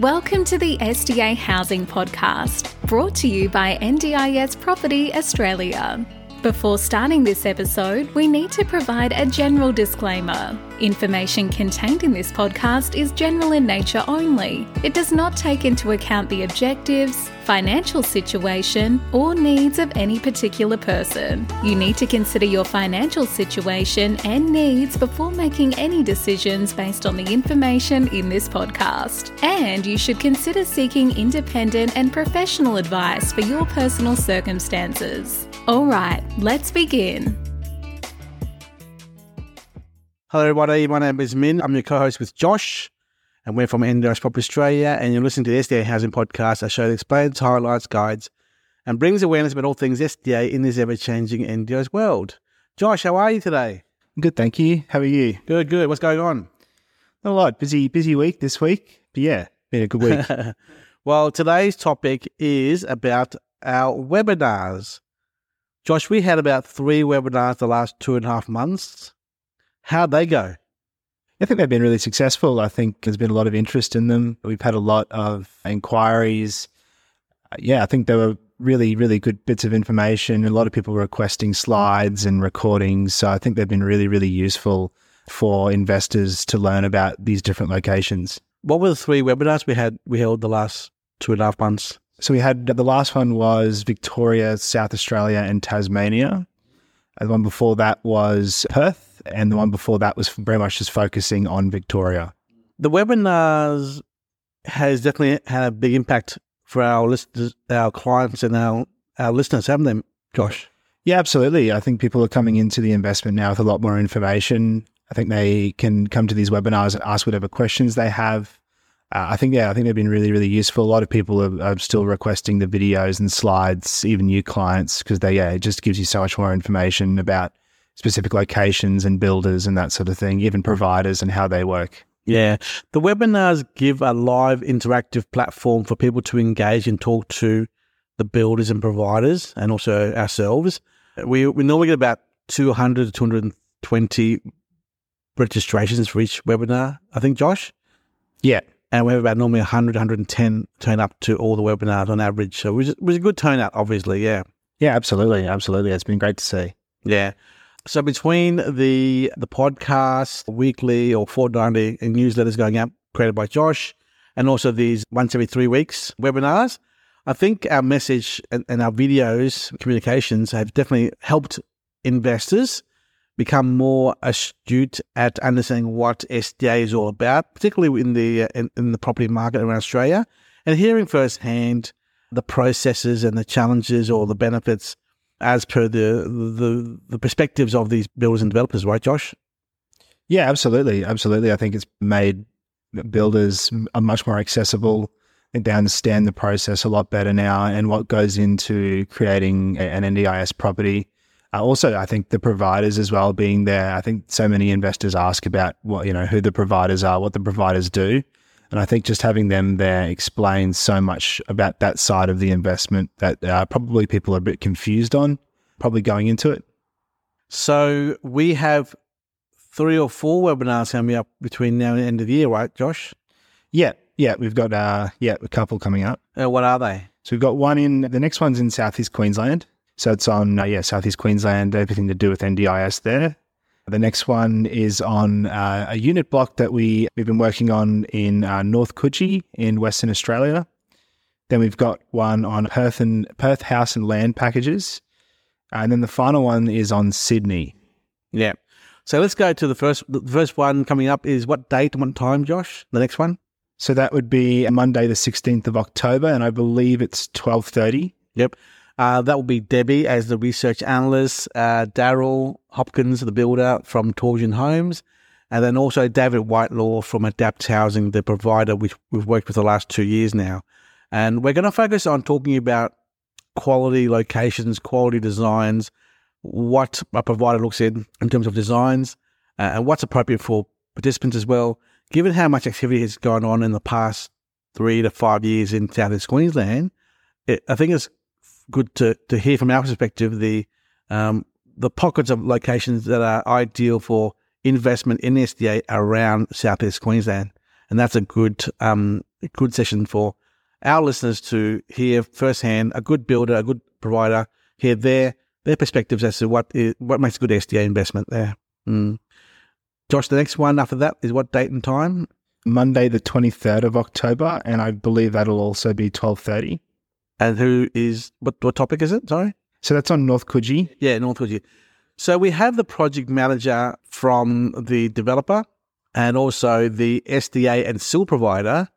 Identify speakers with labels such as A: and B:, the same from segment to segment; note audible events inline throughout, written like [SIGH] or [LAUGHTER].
A: Welcome to the SDA Housing Podcast, brought to you by NDIS Property Australia. Before starting this episode, we need to provide a general disclaimer. Information contained in this podcast is general in nature only. It does not take into account the objectives, financial situation, or needs of any particular person. You need to consider your financial situation and needs before making any decisions based on the information in this podcast. And you should consider seeking independent and professional advice for your personal circumstances. All right, let's begin.
B: Hello, everybody. My name is Minh. I'm your co-host with Josh, and we're from NDIS Property Australia. And you're listening to the SDA Housing Podcast, a show that explains, highlights, guides, and brings awareness about all things SDA in this ever-changing NDIS world. Josh, how are you today?
C: Good, thank you. How are you?
B: Good, good. What's going on?
C: Not a lot. Busy, busy week this week. But yeah, been a good week. [LAUGHS]
B: well, today's topic is about our webinars. Josh, we had about three webinars the last two and a half months. How'd they go?
C: I think they've been really successful. I think there's been a lot of interest in them. We've had a lot of inquiries. Uh, yeah, I think they were really, really good bits of information. A lot of people were requesting slides and recordings. So I think they've been really, really useful for investors to learn about these different locations.
B: What were the three webinars we had we held the last two and a half months?
C: So we had the last one was Victoria, South Australia, and Tasmania. And the one before that was Perth, and the one before that was very much just focusing on Victoria.
B: The webinars has definitely had a big impact for our listeners, our clients, and our our listeners, haven't they, Josh?
C: Yeah, absolutely. I think people are coming into the investment now with a lot more information. I think they can come to these webinars and ask whatever questions they have. Uh, I think, yeah, I think they've been really, really useful. A lot of people are, are still requesting the videos and slides, even new clients, because they, yeah, it just gives you so much more information about specific locations and builders and that sort of thing, even providers and how they work.
B: Yeah. The webinars give a live interactive platform for people to engage and talk to the builders and providers and also ourselves. We, we normally get about 200 to 220 registrations for each webinar, I think, Josh.
C: Yeah
B: and we have about normally 100, 110 turn up to all the webinars on average. So it was, it was a good turnout, obviously. Yeah.
C: Yeah, absolutely. Absolutely. It's been great to see.
B: Yeah. So between the the podcast, weekly or fortnightly newsletters going out created by Josh, and also these once every three weeks webinars, I think our message and, and our videos, communications have definitely helped investors become more astute at understanding what SDA is all about, particularly in the in, in, the property market around Australia, and hearing firsthand the processes and the challenges or the benefits as per the the, the perspectives of these builders and developers, right, Josh?
C: Yeah, absolutely, absolutely. I think it's made builders are much more accessible. I think they understand the process a lot better now and what goes into creating an NDIS property uh, also, I think the providers as well being there. I think so many investors ask about what you know who the providers are, what the providers do, and I think just having them there explains so much about that side of the investment that uh, probably people are a bit confused on, probably going into it.
B: So we have three or four webinars coming up between now and the end of the year, right, Josh?
C: Yeah, yeah, we've got uh, yeah a couple coming up.
B: Uh, what are they?
C: So we've got one in the next one's in Southeast Queensland. So it's on, uh, yeah, Southeast Queensland, everything to do with NDIS there. The next one is on uh, a unit block that we, we've been working on in uh, North Coogee in Western Australia. Then we've got one on Perth and Perth house and land packages. And then the final one is on Sydney.
B: Yeah. So let's go to the first. The first one coming up is what date and what time, Josh? The next one.
C: So that would be Monday, the sixteenth of October, and I believe it's twelve thirty.
B: Yep. Uh, that will be Debbie as the research analyst, uh, Daryl Hopkins, the builder from Torsion Homes, and then also David Whitelaw from Adapt Housing, the provider which we've worked with the last two years now. And we're going to focus on talking about quality locations, quality designs, what a provider looks in in terms of designs, uh, and what's appropriate for participants as well. Given how much activity has gone on in the past three to five years in Southeast Queensland, it, I think it's good to, to hear from our perspective the um, the pockets of locations that are ideal for investment in SDA around Southeast Queensland. and that's a good um, good session for our listeners to hear firsthand a good builder, a good provider, hear their their perspectives as to what is, what makes a good SDA investment there. Mm. Josh, the next one after that is what date and time?
C: Monday, the twenty third of October, and I believe that'll also be twelve thirty.
B: And who is what? What topic is it? Sorry.
C: So that's on North Coogee.
B: Yeah, North Coogee. So we have the project manager from the developer and also the SDA and SIL provider,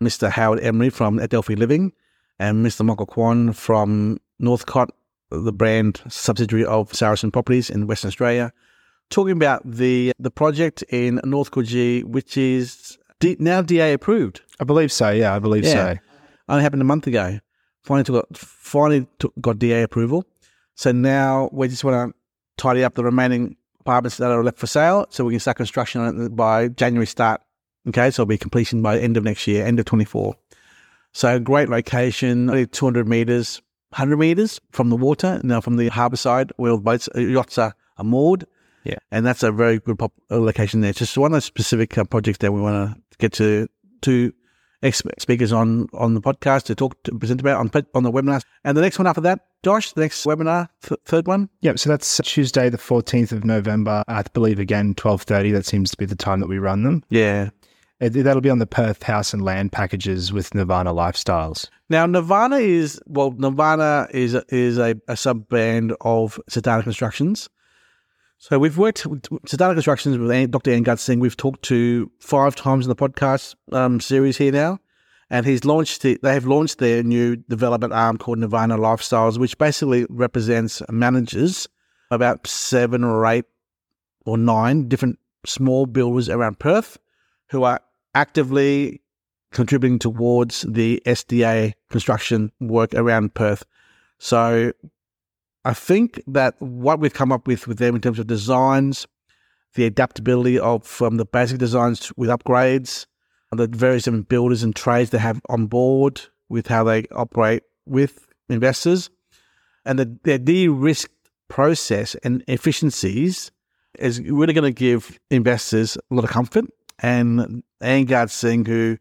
B: Mr. Howard Emery from Adelphi Living, and Mr. Michael Kwan from Northcott, the brand subsidiary of Saracen Properties in Western Australia, talking about the the project in North Coogee, which is D- now DA approved.
C: I believe so. Yeah, I believe
B: Yeah.
C: so.
B: Only happened a month ago. Finally took finally took, got DA approval. So now we just want to tidy up the remaining apartments that are left for sale, so we can start construction on it by January start. Okay, so it'll be completion by end of next year, end of twenty four. So great location, only two hundred meters, hundred meters from the water. Now from the harbour side, where boats uh, yachts are, are moored.
C: Yeah.
B: and that's a very good pop- uh, location there. It's just one of those specific uh, projects that we want to get to to speakers on on the podcast to talk to present about on on the webinar. And the next one after that, Josh, the next webinar, th- third one.
C: Yep. So that's Tuesday, the fourteenth of November. I believe again twelve thirty. That seems to be the time that we run them.
B: Yeah.
C: It, that'll be on the Perth House and Land packages with Nirvana Lifestyles.
B: Now Nirvana is well, Nirvana is is a, a sub brand of Sedana Constructions. So we've worked with Sedana Constructions with Dr. Ian Gutsing. We've talked to five times in the podcast um, series here now, and he's launched. The, they have launched their new development arm called Nirvana Lifestyles, which basically represents managers about seven or eight or nine different small builders around Perth who are actively contributing towards the SDA construction work around Perth. So I think that what we've come up with with them in terms of designs, the adaptability of from the basic designs with upgrades, the various different builders and trades they have on board with how they operate with investors, and the, de-risked process and efficiencies is really going to give investors a lot of comfort. And Angad Singh, who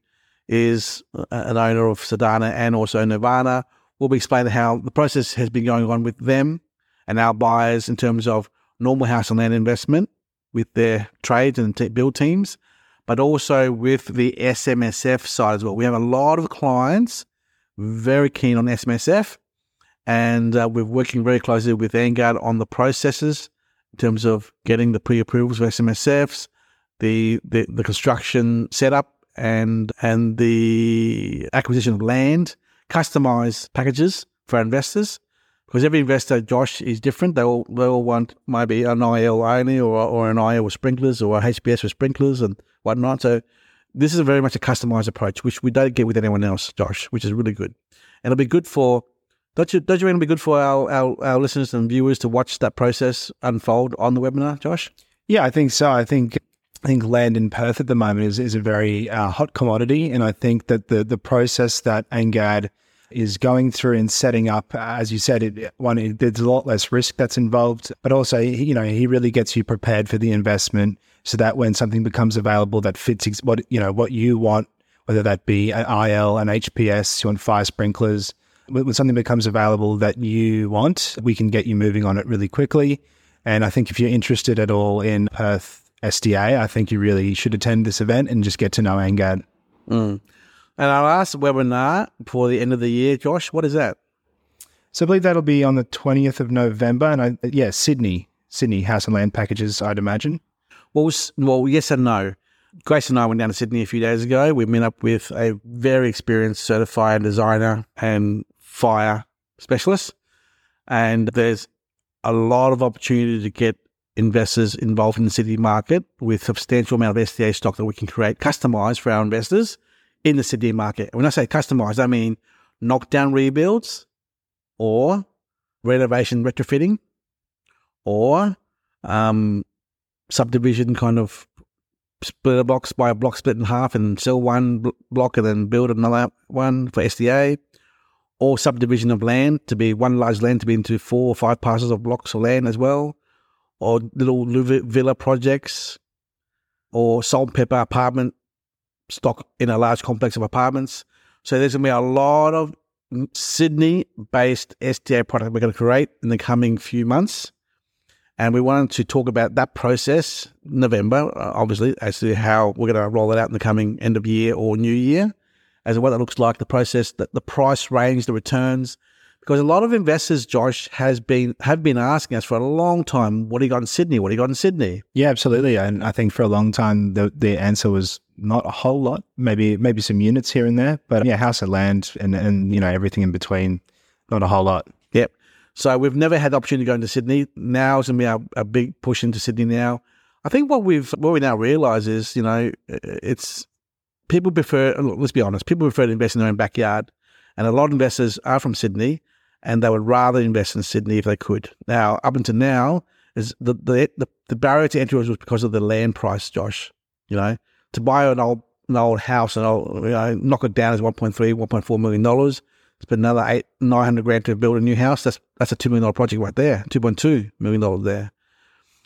B: is an owner of Sedana and also Nirvana, will be explaining how the process has been going on with them and our buyers in terms of normal house and land investment with their trades and te- build teams, but also with the SMSF side as well. We have a lot of clients very keen on SMSF, and uh, we're working very closely with Angad on the processes in terms of getting the pre-approvals for SMSFs, the, the, the construction setup, and and the acquisition of land, customized packages for investors. Because every investor, Josh, is different. They all they all want maybe an IL only or or an IL with sprinklers or a HPS with sprinklers and whatnot. So this is very much a customized approach, which we don't get with anyone else, Josh, which is really good. And it'll be good for don't you don't you think it'll be good for our, our, our listeners and viewers to watch that process unfold on the webinar, Josh?
C: Yeah, I think so. I think I think land in Perth at the moment is, is a very uh, hot commodity, and I think that the the process that Angad is going through and setting up, uh, as you said, it, one it, there's a lot less risk that's involved, but also you know he really gets you prepared for the investment, so that when something becomes available that fits ex- what you know what you want, whether that be an IL, an HPS, you want fire sprinklers. When something becomes available that you want, we can get you moving on it really quickly. And I think if you're interested at all in Perth SDA, I think you really should attend this event and just get to know Angad.
B: Mm. And our last webinar before the end of the year, Josh, what is that?
C: So I believe that'll be on the 20th of November. And I, yeah, Sydney, Sydney House and Land Packages, I'd imagine.
B: Well, well, yes and no. Grace and I went down to Sydney a few days ago. We met up with a very experienced certified designer and fire specialist. And there's a lot of opportunity to get investors involved in the city market with substantial amount of SDA stock that we can create customized for our investors in the city market. When I say customized, I mean knockdown rebuilds or renovation retrofitting or um, subdivision kind of split a box by a block split in half and sell one bl- block and then build another one for SDA, or subdivision of land to be one large land to be into four or five parcels of blocks of land as well, or little villa projects, or salt and pepper apartment stock in a large complex of apartments. So there's going to be a lot of Sydney based SDA product we're going to create in the coming few months. And we wanted to talk about that process November, uh, obviously, as to how we're going to roll it out in the coming end of year or new year, as to what that looks like, the process, the, the price range, the returns. Because a lot of investors, Josh, has been have been asking us for a long time, what do you got in Sydney? What do you got in Sydney?
C: Yeah, absolutely. And I think for a long time the the answer was not a whole lot, maybe maybe some units here and there, but yeah, house and land and and you know everything in between, not a whole lot.
B: Yep. So we've never had the opportunity to go into Sydney. Now is going to be our, a big push into Sydney now. I think what we've what we now realise is, you know, it's people prefer. Look, let's be honest. People prefer to invest in their own backyard, and a lot of investors are from Sydney, and they would rather invest in Sydney if they could. Now, up until now, is the the the, the barrier to entry was because of the land price, Josh. You know, to buy an old an old house and old, you know, knock it down is 1.3, 1.4 million dollars. Spend another eight, nine hundred grand to build a new house. That's that's a two million dollar project right there. Two point two million dollars there.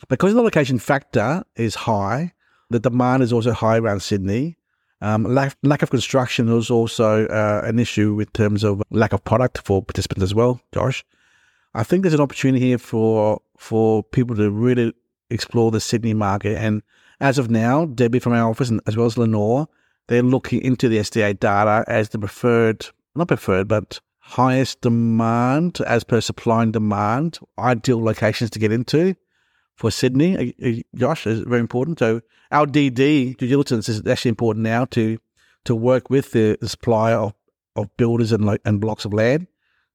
B: Because the location factor is high, the demand is also high around Sydney. Um, lack, lack of construction was also uh, an issue in terms of lack of product for participants as well, Josh. I think there's an opportunity here for for people to really explore the Sydney market. And as of now, Debbie from our office, and as well as Lenore, they're looking into the SDA data as the preferred not preferred, but highest demand as per supply and demand, ideal locations to get into for Sydney. Uh, uh, Josh is very important. So our DD due diligence is actually important now to to work with the, the supplier of, of builders and and blocks of land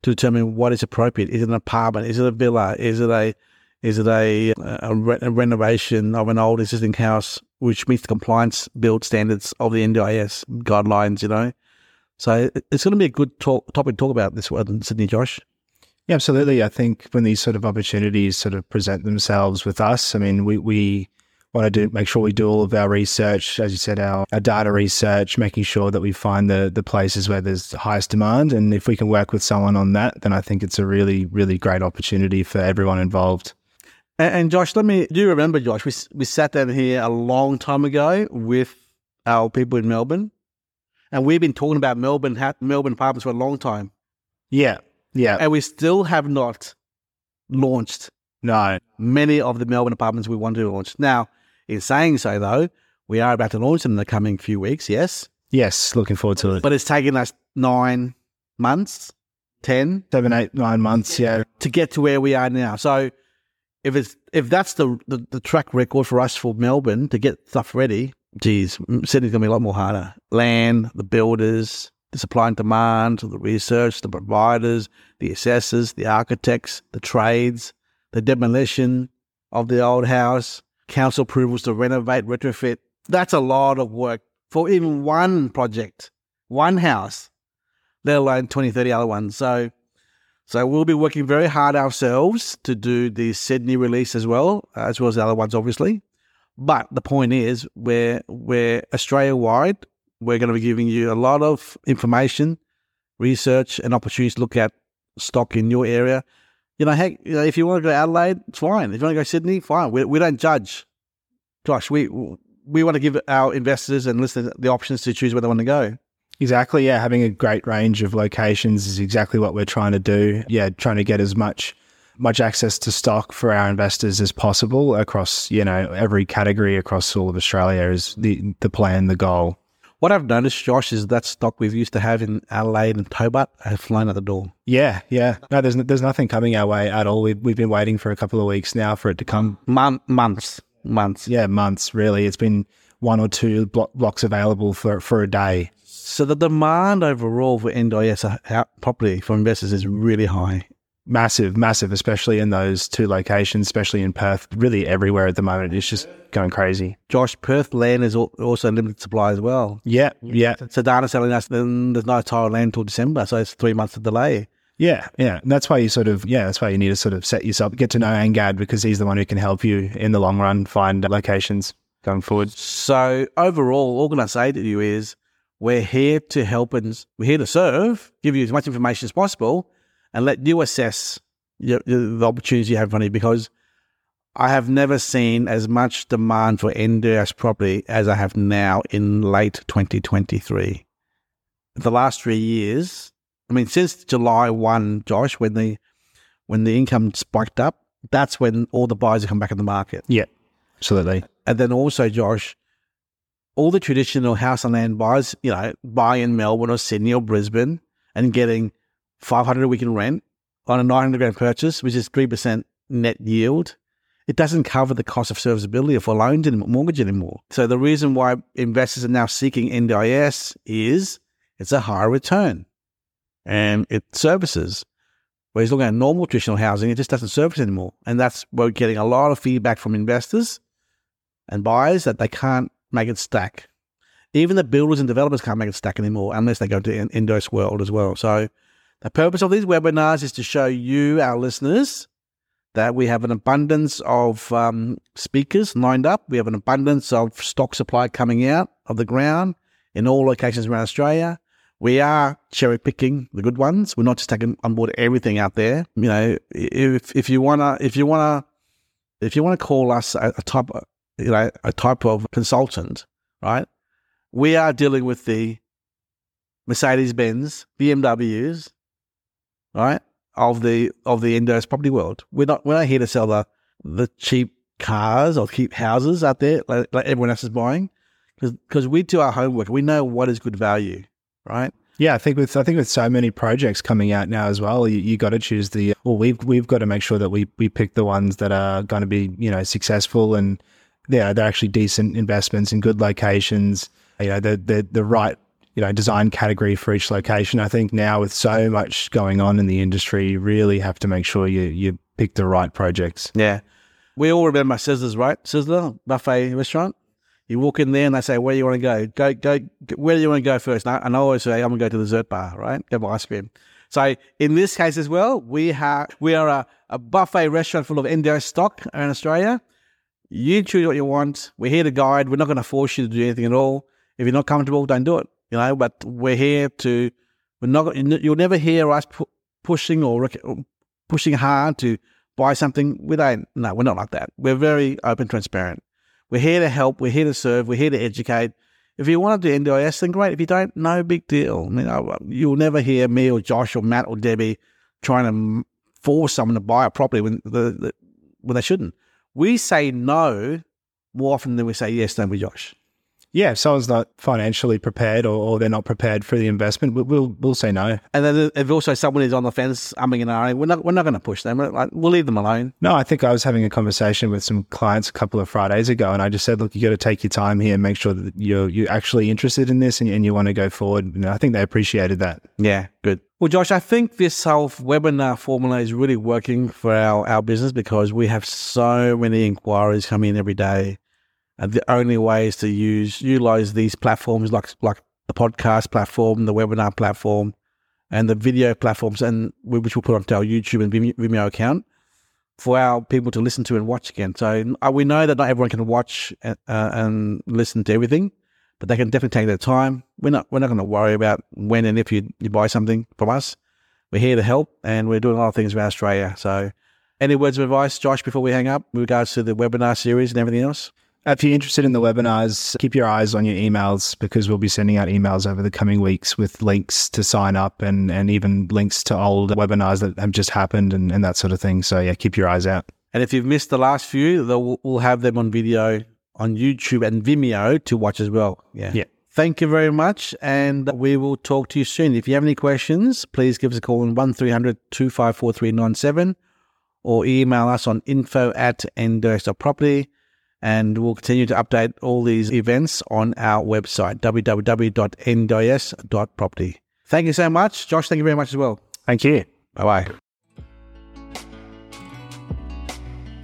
B: to determine what is appropriate. Is it an apartment? Is it a villa? Is it a is it a, a, re- a renovation of an old existing house which meets the compliance build standards of the NDIS guidelines? You know, so it's going to be a good talk, topic to talk about this one, Sydney, Josh.
C: Yeah, absolutely. I think when these sort of opportunities sort of present themselves with us, I mean, we, we want to do make sure we do all of our research, as you said, our, our data research, making sure that we find the the places where there's the highest demand. And if we can work with someone on that, then I think it's a really, really great opportunity for everyone involved.
B: And, and Josh, let me do you remember, Josh? We we sat down here a long time ago with our people in Melbourne and we've been talking about Melbourne Melbourne apartments for a long time.
C: Yeah, yeah,
B: and we still have not launched.
C: No,
B: many of the Melbourne apartments we want to launch. Now, in saying so, though, we are about to launch them in the coming few weeks. Yes,
C: yes, looking forward to it.
B: But it's taken us nine months, ten,
C: seven, eight, nine months, yeah,
B: to get to where we are now. So, if it's if that's the, the, the track record for us for Melbourne to get stuff ready, geez, Sydney's going to be a lot more harder. Land, the builders, the supply and demand, the research, the providers, the assessors, the architects, the trades, the demolition of the old house, council approvals to renovate, retrofit. That's a lot of work for even one project, one house, let alone 20, 30 other ones. So, so we'll be working very hard ourselves to do the Sydney release as well, as well as the other ones, obviously. But the point is, we're, we're Australia wide. We're going to be giving you a lot of information, research, and opportunities to look at stock in your area. You know, heck, you know, if you want to go to Adelaide, it's fine. If you want to go to Sydney, fine. We, we don't judge. Gosh, we we want to give our investors and listeners the options to choose where they want to go.
C: Exactly. Yeah. Having a great range of locations is exactly what we're trying to do. Yeah. Trying to get as much much access to stock for our investors as possible across, you know, every category across all of Australia is the, the plan, the goal.
B: What I've noticed, Josh, is that stock we've used to have in Adelaide and Hobart have flown out the door.
C: Yeah, yeah. No, there's there's nothing coming our way at all. We've, we've been waiting for a couple of weeks now for it to come.
B: Mon- months, months.
C: Yeah, months. Really, it's been one or two blo- blocks available for for a day.
B: So the demand overall for NDIS uh, property for investors is really high
C: massive, massive, especially in those two locations, especially in Perth, really everywhere at the moment. It's just going crazy.
B: Josh, Perth land is also limited supply as well.
C: Yeah, yeah.
B: Sedana's telling us then there's no tile land until December, so it's three months of delay.
C: Yeah, yeah. And that's why you sort of, yeah, that's why you need to sort of set yourself, get to know Angad because he's the one who can help you in the long run find locations going forward.
B: So overall, all I'm going to say to you is we're here to help and we're here to serve, give you as much information as possible and let you assess the opportunities you have in front of you because I have never seen as much demand for NDIS property as I have now in late 2023. The last three years, I mean, since July 1, Josh, when the when the income spiked up, that's when all the buyers have come back in the market.
C: Yeah, absolutely.
B: And then also, Josh, all the traditional house and land buyers, you know, buy in Melbourne or Sydney or Brisbane and getting 500 a week in rent on a 900 grand purchase, which is 3% net yield. It doesn't cover the cost of serviceability for loans and mortgage anymore. So the reason why investors are now seeking NDIS is it's a higher return and it services. Whereas looking at normal traditional housing, it just doesn't service anymore. And that's where we're getting a lot of feedback from investors and buyers that they can't make it stack. Even the builders and developers can't make it stack anymore unless they go to NDIS World as well. So the purpose of these webinars is to show you, our listeners, that we have an abundance of um, speakers lined up. We have an abundance of stock supply coming out of the ground in all locations around Australia. We are cherry picking the good ones. We're not just taking on board everything out there. You know, if if you wanna if you wanna if you wanna call us a, a type you know a type of consultant, right? We are dealing with the Mercedes Benz, BMWs, right? Of the of the NDIS property world. We're not we're not here to sell the the cheap cars or cheap houses out there like, like everyone else is buying, because we do our homework. We know what is good value, right?
C: Yeah, I think with I think with so many projects coming out now as well, you, you got to choose the well. We've we've got to make sure that we we pick the ones that are going to be you know successful and yeah they're actually decent investments in good locations. You know the the the right you know design category for each location. I think now with so much going on in the industry, you really have to make sure you you pick the right projects.
B: Yeah, we all remember Sizzlers, right? Sizzler buffet restaurant. You walk in there and they say, "Where do you want to go? Go, go. Where do you want to go first? And I always say, "I'm gonna go to the dessert bar, right? Get my ice cream." So in this case as well, we have we are a, a buffet restaurant full of NDIS stock in Australia. You choose what you want. We're here to guide. We're not going to force you to do anything at all. If you're not comfortable, don't do it. You know, but we're here to. We're not. You'll never hear us pu- pushing or pushing hard to buy something. We don't. No, we're not like that. We're very open, transparent. We're here to help. We're here to serve. We're here to educate. If you want to do NDIS, then great. If you don't, no big deal. You uh, know, you'll never hear me or Josh or Matt or Debbie trying to force someone to buy a property when the, the, when they shouldn't. We say no more often than we say yes, don't we, Josh?
C: Yeah, if someone's not financially prepared or, or they're not prepared for the investment, we'll, we'll, we'll say no.
B: And then if also someone is on the fence, umming and ahhing, we're not we're not going to push them. Like, we'll leave them alone.
C: No, I think I was having a conversation with some clients a couple of Fridays ago, and I just said, look, you got to take your time here and make sure that you're you're actually interested in this and, and you want to go forward. And I think they appreciated that.
B: Yeah, good. Well, Josh, I think this whole webinar formula is really working for our, our business because we have so many inquiries coming in every day and the only way is to use utilize these platforms like like the podcast platform, the webinar platform, and the video platforms, and which we'll put onto our YouTube and Vimeo account for our people to listen to and watch again. So uh, we know that not everyone can watch uh, and listen to everything, but they can definitely take their time. We're not we're not going to worry about when and if you you buy something from us. We're here to help, and we're doing a lot of things around Australia. So, any words of advice, Josh, before we hang up, with regards to the webinar series and everything else?
C: If you're interested in the webinars, keep your eyes on your emails because we'll be sending out emails over the coming weeks with links to sign up and, and even links to old webinars that have just happened and, and that sort of thing. So, yeah, keep your eyes out.
B: And if you've missed the last few, we'll have them on video on YouTube and Vimeo to watch as well. Yeah.
C: Yeah.
B: Thank you very much. And we will talk to you soon. If you have any questions, please give us a call on 1300 254397 or email us on info at ndis.property and we'll continue to update all these events on our website, www.ndis.property. Thank you so much. Josh, thank you very much as well.
C: Thank you.
B: Bye bye.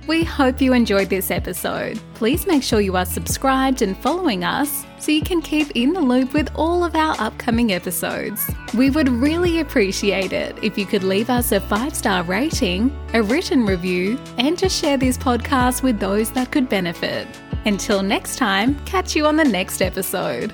A: We hope you enjoyed this episode. Please make sure you are subscribed and following us so you can keep in the loop with all of our upcoming episodes. We would really appreciate it if you could leave us a five star rating, a written review, and just share this podcast with those that could benefit. Until next time, catch you on the next episode.